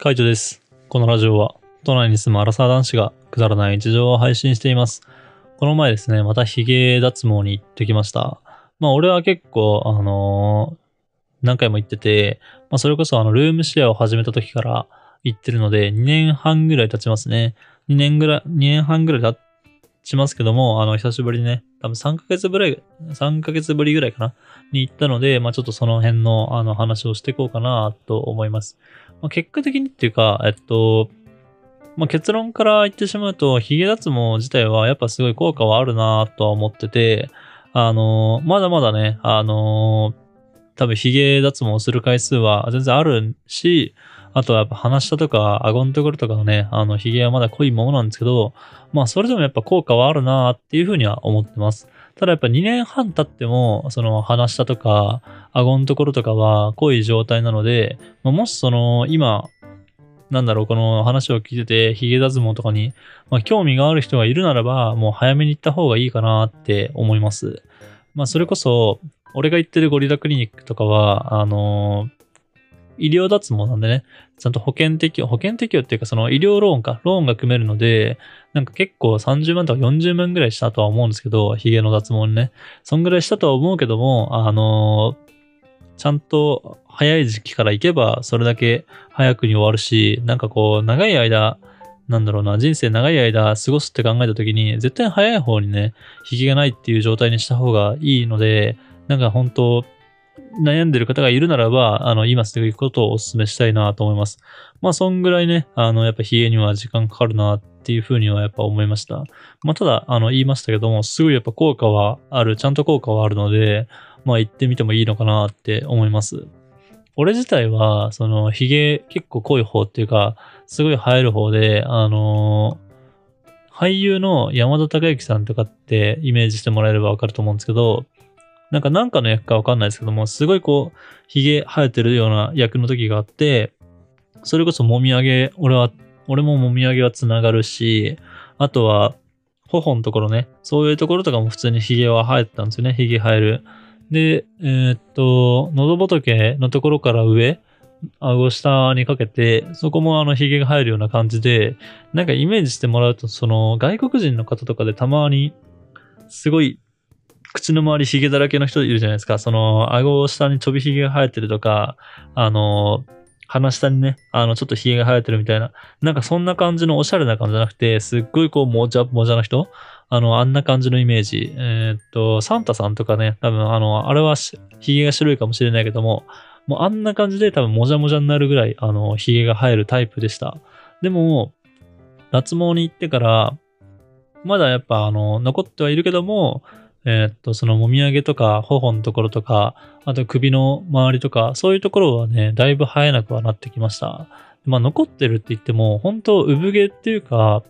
カイトです。このラジオは、都内に住むアラサー男子がくだらない日常を配信しています。この前ですね、またヒゲ脱毛に行ってきました。まあ俺は結構、あのー何回も行ってて、まあそれこそあのルームシェアを始めた時から行ってるので、2年半ぐらい経ちますね。2年ぐらい、2年半ぐらい経ちますけども、あの、久しぶりにね、多分3ヶ月ぶり、3ヶ月ぶりぐらいかなに行ったので、まあちょっとその辺のあの話をしていこうかなと思います。まあ、結果的にっていうか、えっと、まあ、結論から言ってしまうと、ヒゲ脱毛自体はやっぱすごい効果はあるなとは思ってて、あのまだまだね、あの多分ヒゲ脱毛する回数は全然あるし、あとはやっぱ鼻下とか顎のところとかのね、あのヒゲはまだ濃いものなんですけど、まあそれでもやっぱ効果はあるなっていうふうには思ってます。ただやっぱ2年半経っても、その鼻下とか顎のところとかは濃い状態なので、まあ、もしその今、なんだろう、この話を聞いてて、ヒゲ脱毛とかに、まあ、興味がある人がいるならば、もう早めに行った方がいいかなって思います。まあ、それこそ、俺が行ってるゴリラクリニックとかは、あの医療脱毛なんでね、ちゃんと保険適用、保険適用っていうかその医療ローンか、ローンが組めるので、なんか結構30万とか40万ぐらいしたとは思うんですけど、ヒゲの脱毛にね。そんぐらいしたとは思うけども、あのちゃんと早い時期から行けば、それだけ早くに終わるし、なんかこう、長い間、なんだろうな、人生長い間過ごすって考えた時に、絶対早い方にね、引きがないっていう状態にした方がいいので、なんか本当、悩んでる方がいるならば、あの、今すぐ行くことをお勧めしたいなと思います。まあ、そんぐらいね、あの、やっぱ冷えには時間かかるなっていうふうにはやっぱ思いました。まあ、ただ、あの、言いましたけども、すごいやっぱ効果はある、ちゃんと効果はあるので、まあ、行ってみてもいいのかなって思います。俺自体は、その、髭結構濃い方っていうか、すごい生える方で、あの俳優の山田孝之さんとかってイメージしてもらえればわかると思うんですけど、なんかなんかの役かわかんないですけども、すごいこう、髭生えてるような役の時があって、それこそもみあげ、俺は、俺ももみあげはつながるし、あとは、頬のところね、そういうところとかも普通に髭は生えてたんですよね、髭生える。で、えーっと、喉仏のところから上、顎下にかけて、そこもあの髭が生えるような感じで、なんかイメージしてもらうと、その外国人の方とかでたまに、すごい、口の周りヒゲだらけの人いるじゃないですか。その、顎下にちょび髭が生えてるとか、あの、鼻下にね、あの、ちょっと髭が生えてるみたいな、なんかそんな感じのおしゃれな感じじゃなくて、すっごいこう、もじゃもじゃな人？あの、あんな感じのイメージ。えーっと、サンタさんとかね、多分あの、あれはし髭が白いかもしれないけども、もうあんな感じで多分もじゃもじゃになるぐらい、あの、髭が生えるタイプでした。でも、脱毛に行ってから、まだやっぱあの、残ってはいるけども、えーっと、そのもみあげとか、頬のところとか、あと首の周りとか、そういうところはね、だいぶ生えなくはなってきました。まあ、残ってるって言っても、本当産毛っていうか、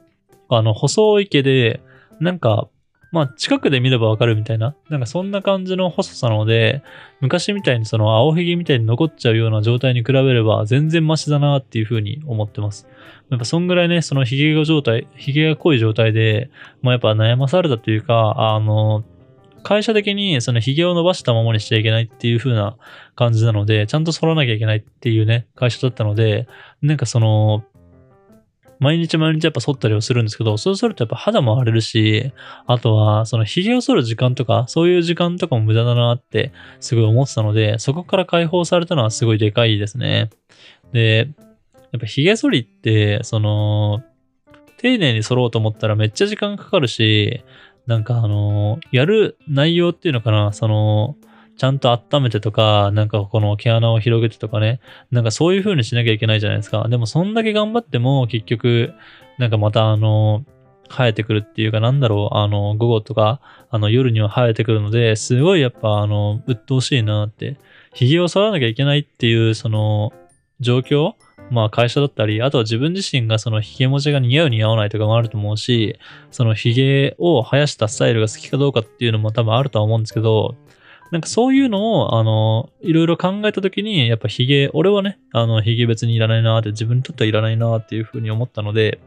あの、細い毛で、なんか、まあ、近くで見ればわかるみたいな、なんかそんな感じの細さなので、昔みたいにその青ひげみたいに残っちゃうような状態に比べれば全然マシだなっていうふうに思ってます。やっぱそんぐらいね、そのひげが状態、ひげが濃い状態で、まあやっぱ悩まされたというか、あの、会社的にそのひげを伸ばしたままにしちゃいけないっていう風な感じなので、ちゃんと剃らなきゃいけないっていうね、会社だったので、なんかその、毎日毎日やっぱ剃ったりをするんですけど、そうするとやっぱ肌も荒れるし、あとは、その髭を剃る時間とか、そういう時間とかも無駄だなってすごい思ってたので、そこから解放されたのはすごいでかいですね。で、やっぱ髭剃りって、その、丁寧に剃ろうと思ったらめっちゃ時間かかるし、なんかあの、やる内容っていうのかな、その、ちゃんと温めてとか、なんかこの毛穴を広げてとかね、なんかそういう風にしなきゃいけないじゃないですか。でもそんだけ頑張っても結局、なんかまたあの、生えてくるっていうかなんだろう、あの、午後とか、あの夜には生えてくるので、すごいやっぱあの、鬱陶しいなって、髭を剃らなきゃいけないっていうその、状況まあ会社だったり、あとは自分自身がその髭文字が似合う似合わないとかもあると思うし、その髭を生やしたスタイルが好きかどうかっていうのも多分あるとは思うんですけど、なんかそういうのを、あの、いろいろ考えたときに、やっぱヒゲ、俺はね、あの、ヒゲ別にいらないなって、自分にとってはいらないなっていうふうに思ったので、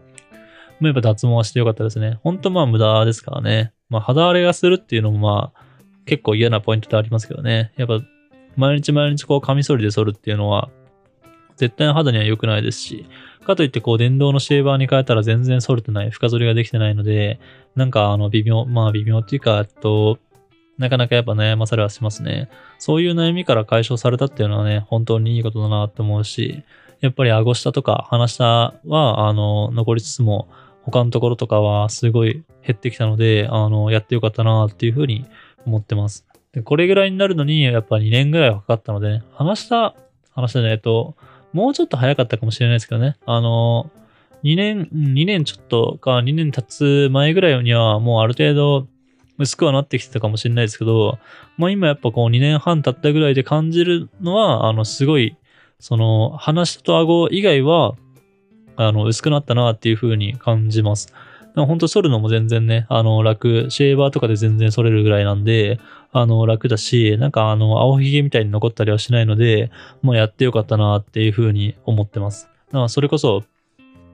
まあやっぱ脱毛はしてよかったですね。本当まあ無駄ですからね。まあ肌荒れがするっていうのもまあ、結構嫌なポイントでありますけどね。やっぱ、毎日毎日こうカミソリで剃るっていうのは、絶対肌には良くないですし、かといってこう電動のシェーバーに変えたら全然反れてない、深剃りができてないので、なんかあの微妙、まあ微妙っていうか、えっと、なかなかやっぱ悩まされはしますね。そういう悩みから解消されたっていうのはね、本当にいいことだなって思うし、やっぱり顎下とか鼻下は、あの、残りつつも、他のところとかはすごい減ってきたので、あの、やってよかったなっていうふうに思ってます。で、これぐらいになるのに、やっぱ2年ぐらいはかかったので、ね、話した、話したね、えっと、もうちょっと早かったかもしれないですけどね。あの、2年、2年ちょっとか2年経つ前ぐらいにはもうある程度薄くはなってきてたかもしれないですけど、まあ今やっぱこう2年半経ったぐらいで感じるのは、あのすごい、その話と顎以外は、あの薄くなったなっていうふうに感じます。本当剃るのも全然ね、あの楽、シェーバーとかで全然剃れるぐらいなんで、あの、楽だし、なんかあの、青ひげみたいに残ったりはしないので、もうやってよかったなっていうふうに思ってます。だからそれこそ、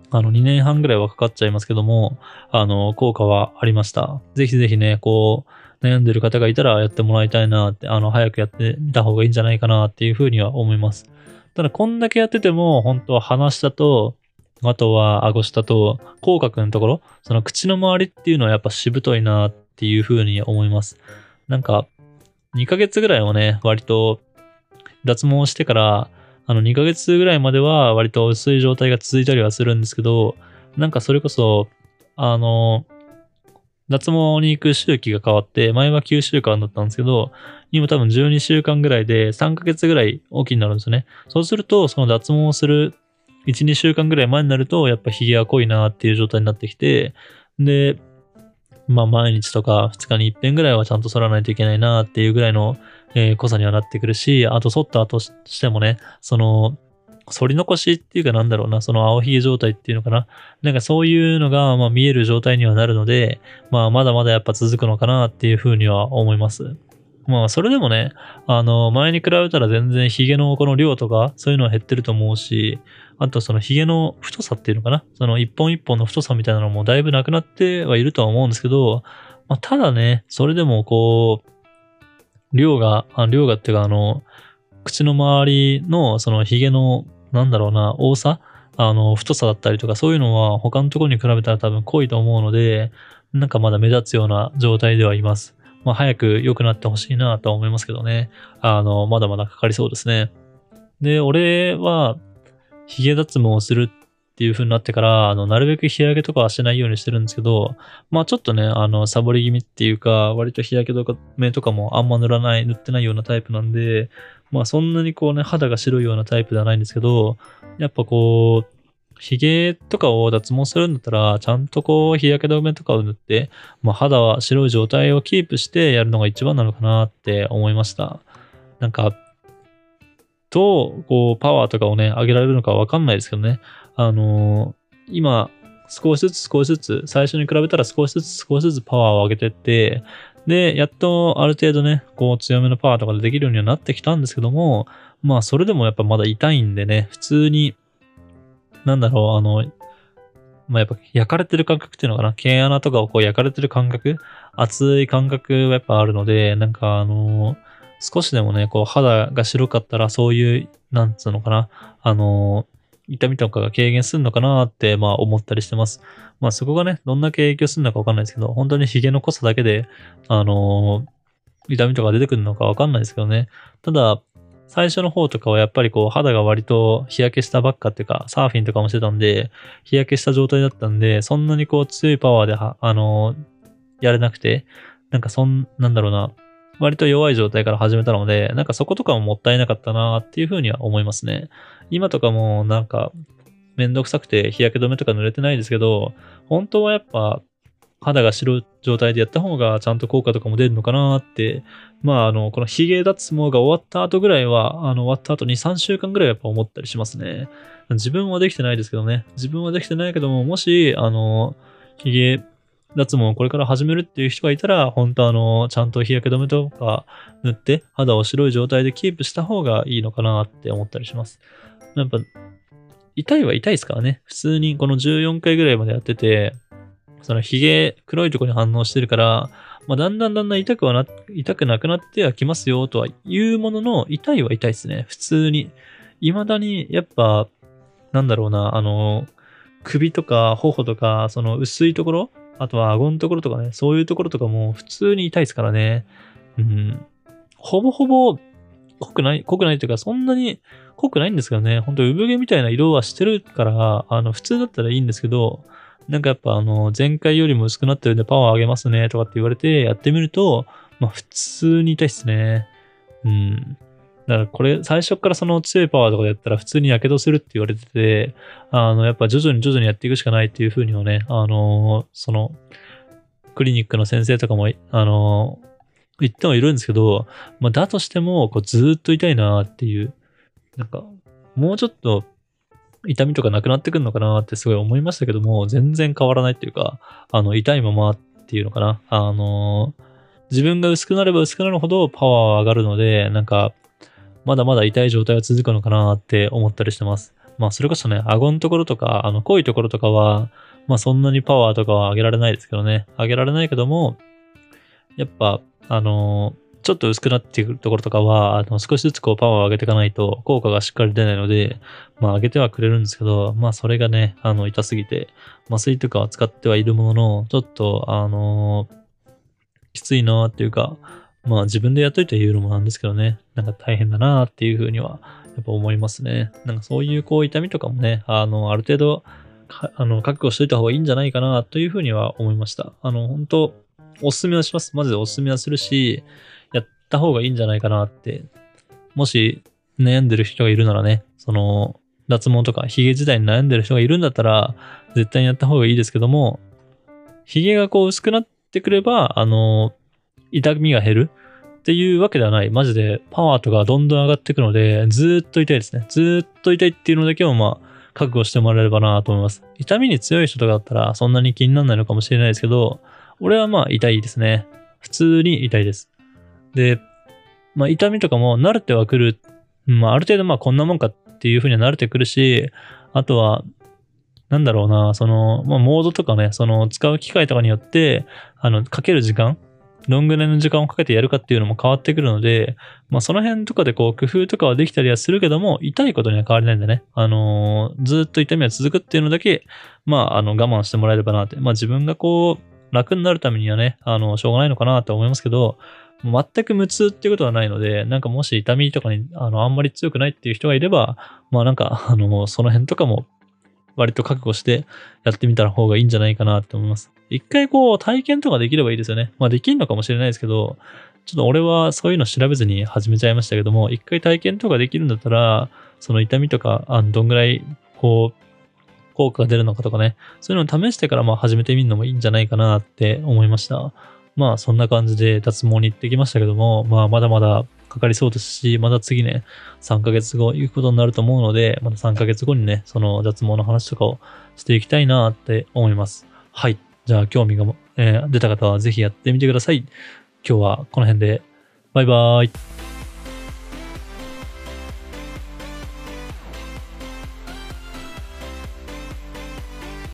あの、2年半ぐらいはかかっちゃいますけども、あの、効果はありました。ぜひぜひね、こう、悩んでる方がいたらやってもらいたいなって、あの、早くやってみた方がいいんじゃないかなっていうふうには思います。ただ、こんだけやってても、本当は鼻下と、あとは顎下と、口角のところ、その口の周りっていうのはやっぱしぶといなっていうふうに思います。なんか、2ヶ月ぐらいはね、割と脱毛してから、あの2ヶ月ぐらいまでは割と薄い状態が続いたりはするんですけど、なんかそれこそ、あの、脱毛に行く周期が変わって、前は9週間だったんですけど、今多分12週間ぐらいで3ヶ月ぐらい大きになるんですよね。そうすると、その脱毛をする1、2週間ぐらい前になると、やっぱ髭が濃いなっていう状態になってきて、で、まあ毎日とか2日に1遍ぐらいはちゃんと剃らないといけないなっていうぐらいの、えー、濃さにはなってくるし、あと剃った後してもね、その、反り残しっていうかなんだろうな、その青ひげ状態っていうのかな。なんかそういうのが、まあ見える状態にはなるので、まあまだまだやっぱ続くのかなっていうふうには思います。まあそれでもね、あの、前に比べたら全然ヒゲのこの量とか、そういうのは減ってると思うし、あとその髭の太さっていうのかな？その一本一本の太さみたいなのもだいぶなくなってはいるとは思うんですけど、まあ、ただね、それでもこう、量が、あ量がっていうかあの、口の周りのその髭の、なんだろうな、多さあの、太さだったりとかそういうのは他のところに比べたら多分濃いと思うので、なんかまだ目立つような状態ではいます。まあ早く良くなってほしいなとは思いますけどね。あの、まだまだかかりそうですね。で、俺は、髭脱毛をするっていう風になってから、あの、なるべく日焼けとかはしないようにしてるんですけど、まあちょっとね、あの、サボり気味っていうか、割と日焼けとか目とかもあんま塗らない、塗ってないようなタイプなんで、まあそんなにこうね、肌が白いようなタイプではないんですけど、やっぱこう、髭とかを脱毛するんだったら、ちゃんとこう、日焼け止めとかを塗って、まあ肌は白い状態をキープしてやるのが一番なのかなって思いました。なんか、と、こう、パワーとかをね、上げられるのかわかんないですけどね。あのー、今、少しずつ少しずつ、最初に比べたら少しずつ少しずつパワーを上げてって、で、やっとある程度ね、こう強めのパワーとかでできるようにはなってきたんですけども、まあそれでもやっぱまだ痛いんでね、普通に、なんだろう、あの、まあやっぱ焼かれてる感覚っていうのかな、毛穴とかをこう焼かれてる感覚、熱い感覚はやっぱあるので、なんかあのー少しでもね、こう肌が白かったらそういう、なんつうのかな、あの、痛みとかが軽減するのかなって、まあ思ったりしてます。まあそこがね、どんだけ影響するのかわかんないですけど、本当に髭の濃さだけで、あの痛みとか出てくるのかわかんないですけどね。ただ、最初の方とかはやっぱりこう肌が割と日焼けしたばっかっていうか、サーフィンとかもしてたんで、日焼けした状態だったんで、そんなにこう強いパワーであのやれなくて、なんかそん、なんだろうな、割と弱い状態から始めたので、なんかそことかももったいなかったなっていうふうには思いますね。今とかもなんかめんどくさくて日焼け止めとか塗れてないですけど、本当はやっぱ肌が白い状態でやった方がちゃんと効果とかも出るのかなって、まああの、この髭脱毛が終わった後ぐらいは、あの終わった後2、3週間ぐらいやっぱ思ったりしますね。自分はできてないですけどね。自分はできてないけども、もし、あの、髭脱毛をこれから始めるっていう人がいたら、本当あの、ちゃんと日焼け止めとか塗って肌を白い状態でキープした方がいいのかなって思ったりします。やっぱ、痛いは痛いですからね。普通にこの14回ぐらいまでやってて、その髭、黒いとこに反応してるから、まあ、だんだんだんだん痛くはな、痛くなくなってはきますよとは言うものの、痛いは痛いですね。普通に。未だにやっぱ、なんだろうな、あの、首とか頬とか、その薄いところ、あとは顎のところとかね、そういうところとかも普通に痛いですからね。うん。ほぼほぼ濃くない、濃くないっていうか、そんなに濃くないんですけどね、ほんと産毛みたいな色はしてるから、あの、普通だったらいいんですけど、なんかやっぱあの、前回よりも薄くなってるんでパワー上げますね、とかって言われてやってみると、まあ普通に痛いっすね。うん。だからこれ、最初からその強いパワーとかでやったら普通に火傷するって言われてて、あの、やっぱ徐々に徐々にやっていくしかないっていうふうにはね、あの、その、クリニックの先生とかも、あの、言ってはいるんですけど、まあ、だとしても、こう、ずっと痛いなっていう、なんか、もうちょっと、痛みとかなくなってくるのかなってすごい思いましたけども、全然変わらないっていうか、あの、痛いままっていうのかな。あの自分が薄くなれば薄くなるほどパワーは上がるので、なんか、まだまだ痛い状態は続くのかなって思ったりしてます。まあ、それこそね、顎のところとか、あの、濃いところとかは、まあ、そんなにパワーとかは上げられないですけどね。上げられないけども、やっぱ、あのー、ちょっと薄くなってくるところとかは、あの、少しずつこうパワーを上げていかないと効果がしっかり出ないので、まあ上げてはくれるんですけど、まあそれがね、あの、痛すぎて、麻酔とかは使ってはいるものの、ちょっと、あの、きついなっていうか、まあ自分でやっといて言うのもなんですけどね、なんか大変だなっていうふうには、やっぱ思いますね。なんかそういうこう痛みとかもね、あの、ある程度、あの、覚悟しといた方がいいんじゃないかなというふうには思いました。あの、本当おすすめはします。マジでおすすめはするし、った方がいいんじゃないかなって。もし悩んでる人がいるならね、その、脱毛とか髭自体に悩んでる人がいるんだったら、絶対にやった方がいいですけども、髭がこう薄くなってくれば、あの、痛みが減るっていうわけではない。マジでパワーとかどんどん上がっていくので、ずっと痛いですね。ずっと痛いっていうのだけをまあ、覚悟してもらえればなと思います。痛みに強い人とかだったらそんなに気にならないのかもしれないですけど、俺はまあ痛いですね。普通に痛いです。で、まあ痛みとかも慣れてはくる。まあある程度まあこんなもんかっていう風には慣れてくるし、あとは、なんだろうな、その、まあモードとかね、その使う機械とかによって、あの、かける時間どんぐらいの時間をかけてやるかっていうのも変わってくるので、まあその辺とかでこう工夫とかはできたりはするけども、痛いことには変わりないんだね。あのー、ずっと痛みは続くっていうのだけ、まああの我慢してもらえればなって。まあ自分がこう、楽になるためにはね、あの、しょうがないのかなと思いますけど、全く無痛っていうことはないので、なんかもし痛みとかに、あの、あんまり強くないっていう人がいれば、まあなんか、あの、その辺とかも割と覚悟してやってみた方がいいんじゃないかなと思います。一回こう体験とかできればいいですよね。まあできるのかもしれないですけど、ちょっと俺はそういうの調べずに始めちゃいましたけども、一回体験とかできるんだったら、その痛みとか、あの、どんぐらい、こう、効果が出るのかとかね、そういうのを試してからまあ始めてみるのもいいんじゃないかなって思いました。まあそんな感じで脱毛に行ってきましたけども、まあまだまだかかりそうですし、また次ね、3ヶ月後行くことになると思うので、また3ヶ月後にね、その脱毛の話とかをしていきたいなって思います。はい。じゃあ興味が、えー、出た方はぜひやってみてください。今日はこの辺で、バイバーイ。